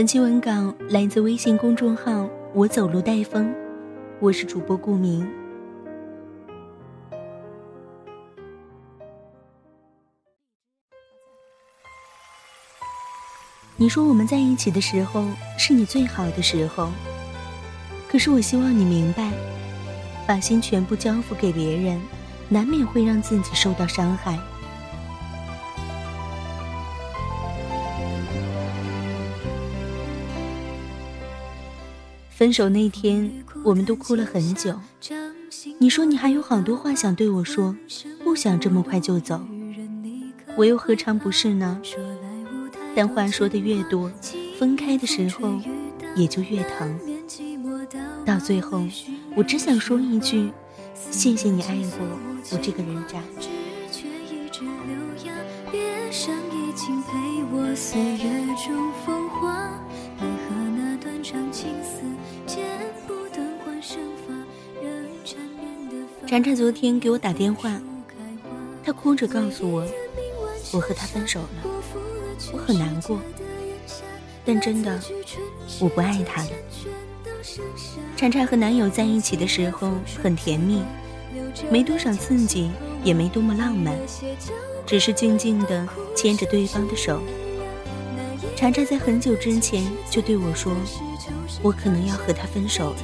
本期文稿来自微信公众号“我走路带风”，我是主播顾明。你说我们在一起的时候是你最好的时候，可是我希望你明白，把心全部交付给别人，难免会让自己受到伤害。分手那天，我们都哭了很久。你说你还有好多话想对我说，不想这么快就走。我又何尝不是呢？但话说的越多，分开的时候也就越疼。到最后，我只想说一句：谢谢你爱过我这个人渣。婵婵昨天给我打电话，她哭着告诉我，我和他分手了，我很难过，但真的我不爱他了。婵婵和男友在一起的时候很甜蜜，没多少刺激，也没多么浪漫，只是静静的牵着对方的手。婵婵在很久之前就对我说，我可能要和他分手了。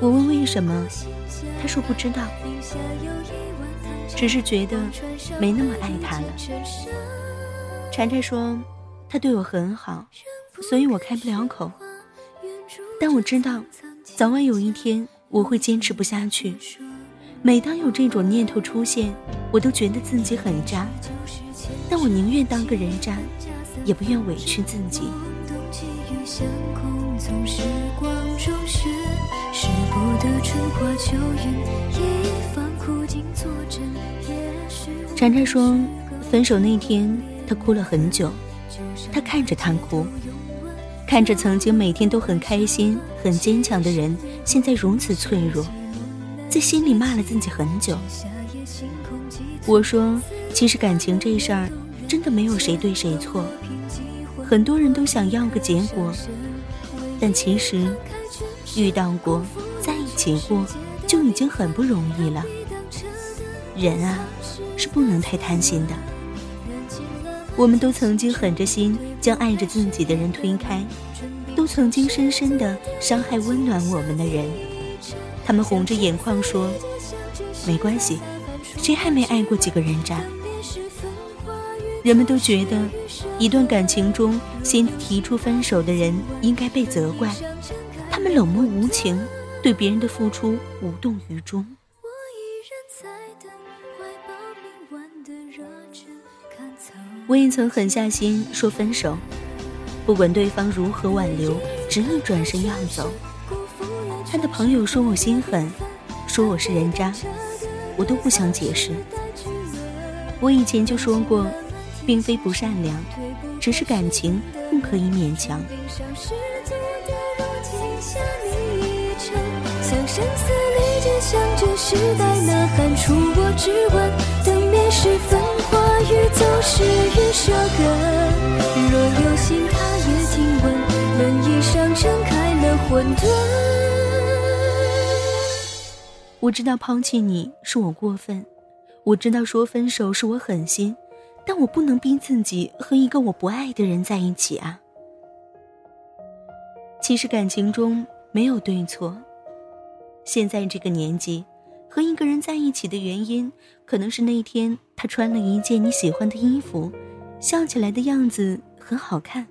我问为什么？他说不知道，只是觉得没那么爱他了。婵婵说他对我很好，所以我开不了口。但我知道，早晚有一天我会坚持不下去。每当有这种念头出现，我都觉得自己很渣。但我宁愿当个人渣，也不愿委屈自己。婵婵说，分手那天他哭了很久，他看着他哭，看着曾经每天都很开心、很坚强的人，现在如此脆弱，在心里骂了自己很久。我说，其实感情这事儿真的没有谁对谁错，很多人都想要个结果，但其实遇到过。在一起过就已经很不容易了。人啊，是不能太贪心的。我们都曾经狠着心将爱着自己的人推开，都曾经深深的伤害温暖我们的人。他们红着眼眶说：“没关系，谁还没爱过几个人渣？”人们都觉得，一段感情中先提出分手的人应该被责怪，他们冷漠无情。对别人的付出无动于衷。我也曾狠下心说分手，不管对方如何挽留，执意转身要走。他的朋友说我心狠，说我是人渣，我都不想解释。我以前就说过，并非不善良，只是感情不可以勉强。像声嘶力竭向着时代呐喊出我只问等灭时分化雨走时雨舍根若流星它也听闻轮椅上撑开了混沌我知道抛弃你是我过分我知道说分手是我狠心但我不能逼自己和一个我不爱的人在一起啊其实感情中没有对错现在这个年纪，和一个人在一起的原因，可能是那天他穿了一件你喜欢的衣服，笑起来的样子很好看。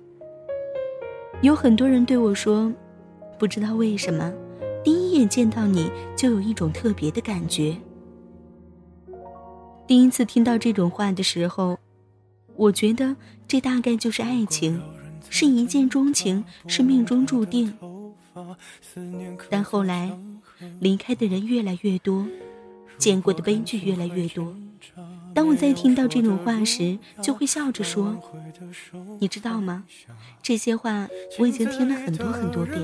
有很多人对我说，不知道为什么，第一眼见到你就有一种特别的感觉。第一次听到这种话的时候，我觉得这大概就是爱情，是一见钟情，是命中注定。但后来，离开的人越来越多，见过的悲剧越来越多。当我在听到这种话时，就会笑着说：“你知道吗？这些话我已经听了很多很多遍，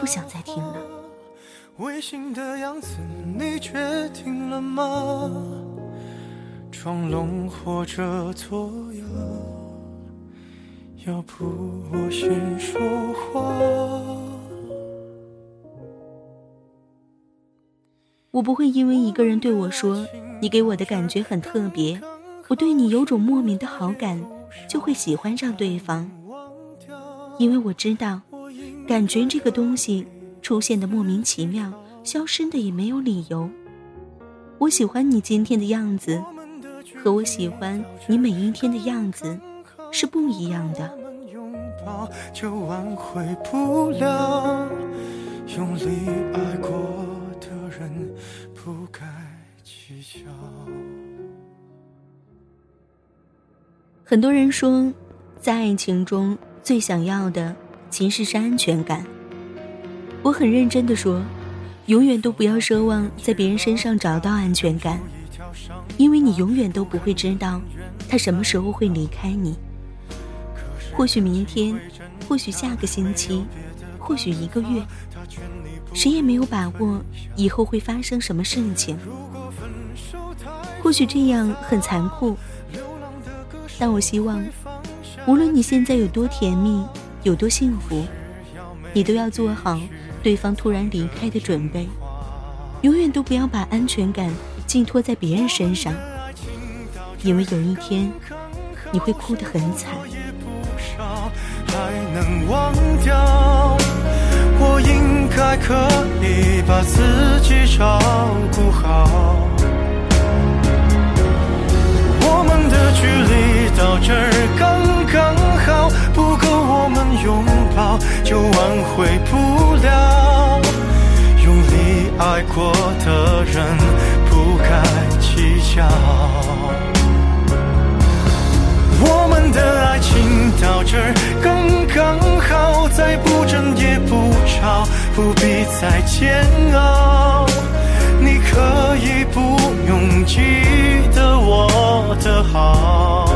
不想再听了。”装聋或者作哑，要不我先说话。我不会因为一个人对我说“你给我的感觉很特别”，我对你有种莫名的好感，就会喜欢上对方。因为我知道，感觉这个东西出现的莫名其妙，消失的也没有理由。我喜欢你今天的样子。和我喜欢你每一天的样子是不一样的。很多人说，在爱情中最想要的其实是安全感。我很认真的说，永远都不要奢望在别人身上找到安全感。因为你永远都不会知道，他什么时候会离开你。或许明天，或许下个星期，或许一个月，谁也没有把握以后会发生什么事情。或许这样很残酷，但我希望，无论你现在有多甜蜜，有多幸福，你都要做好对方突然离开的准备。永远都不要把安全感。寄托在别人身上，因为有一天你会哭得很惨。我应该可以把自己照顾好。我们的距离到这儿刚刚好，不够我们拥抱就挽回不了。人。不该计较，我们的爱情到这刚刚好，再不争也不吵，不必再煎熬。你可以不用记得我的好，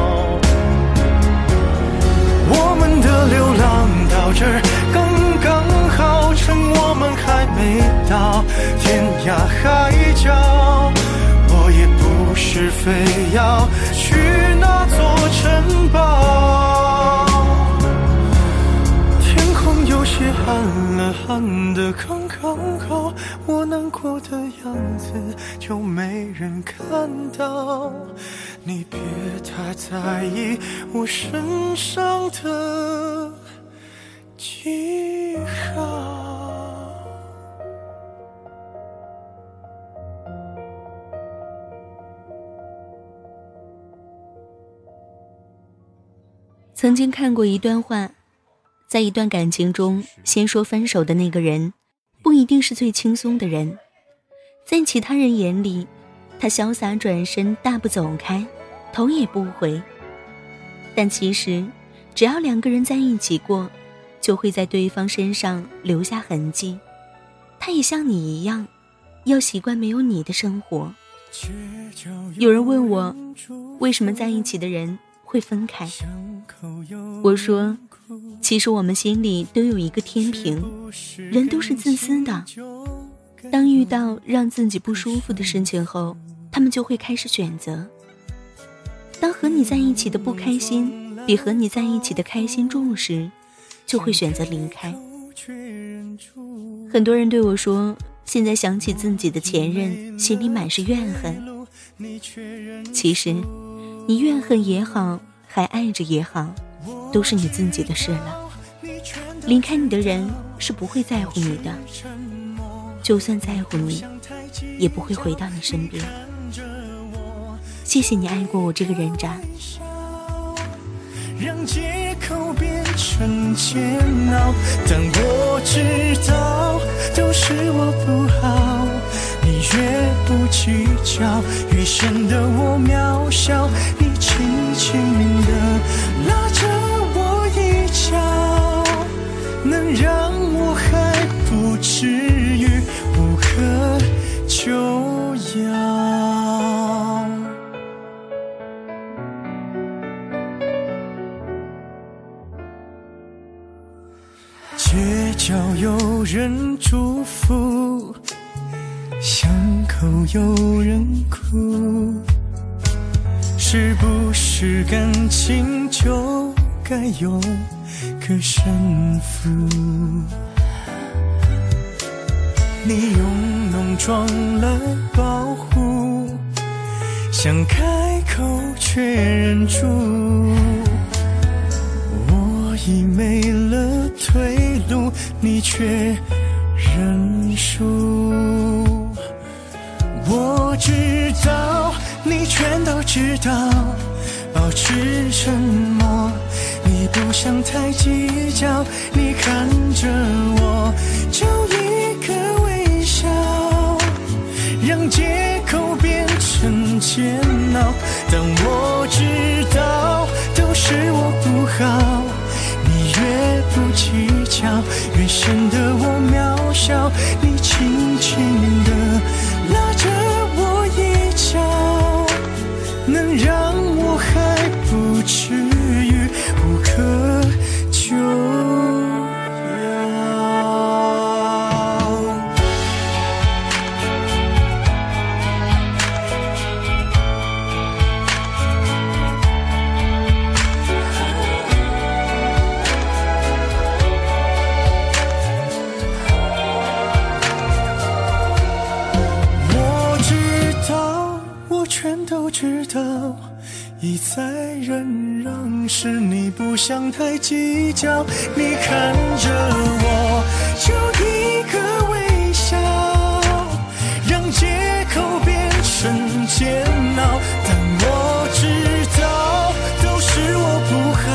我们的流浪到这刚刚好，趁我们还没到涯海角。我也不是非要去那座城堡？天空有些暗了，暗的刚刚好，我难过的样子就没人看到。你别太在意我身上的记号。曾经看过一段话，在一段感情中，先说分手的那个人，不一定是最轻松的人。在其他人眼里，他潇洒转身，大步走开，头也不回。但其实，只要两个人在一起过，就会在对方身上留下痕迹。他也像你一样，要习惯没有你的生活。有人问我，为什么在一起的人？会分开。我说，其实我们心里都有一个天平，人都是自私的。当遇到让自己不舒服的事情后，他们就会开始选择。当和你在一起的不开心比和你在一起的开心重时，就会选择离开。很多人对我说，现在想起自己的前任，心里满是怨恨。其实。你怨恨也好，还爱着也好，都是你自己的事了。离开你的人是不会在乎你的，就算在乎你，也不会回到你身边。谢谢你爱过我这个人渣。让借口变成煎熬。但我知道都是我不好，你越不计较，越显得我渺小。你轻轻的是不是感情就该有个胜负？你用浓妆来保护，想开口却忍住。我已没了退路，你却认输。知道，保持沉默。你不想太计较，你看着我，就一个微笑，让借口变成煎熬。但我知道，都是我不好。你越不计较，越显得我渺小。你轻轻地拉着我，能让一再忍让是你不想太计较。你看着我，就一个微笑，让借口变成煎熬。但我知道，都是我不好。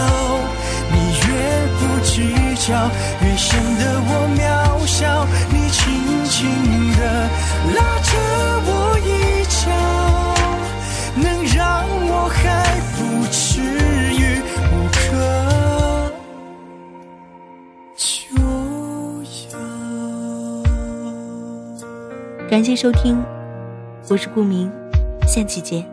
你越不计较，越显得我渺小。你轻轻感谢收听，我是顾明，下期见。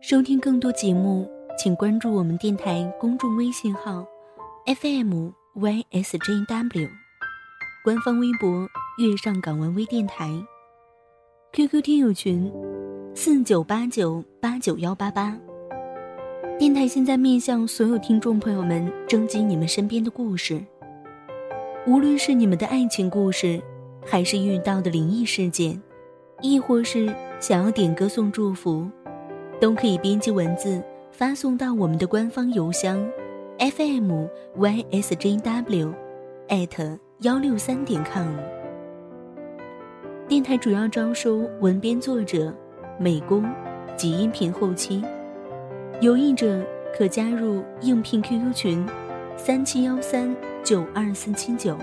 收听更多节目，请关注我们电台公众微信号 FM YSJW，官方微博“月上港湾微电台 ”，QQ 听友群四九八九八九幺八八。电台现在面向所有听众朋友们征集你们身边的故事，无论是你们的爱情故事，还是遇到的灵异事件，亦或是想要点歌送祝福。都可以编辑文字发送到我们的官方邮箱，fm ysjw，艾特幺六三点 com。电台主要招收文编作者、美工及音频后期，有意者可加入应聘 QQ 群：三七幺三九二四七九。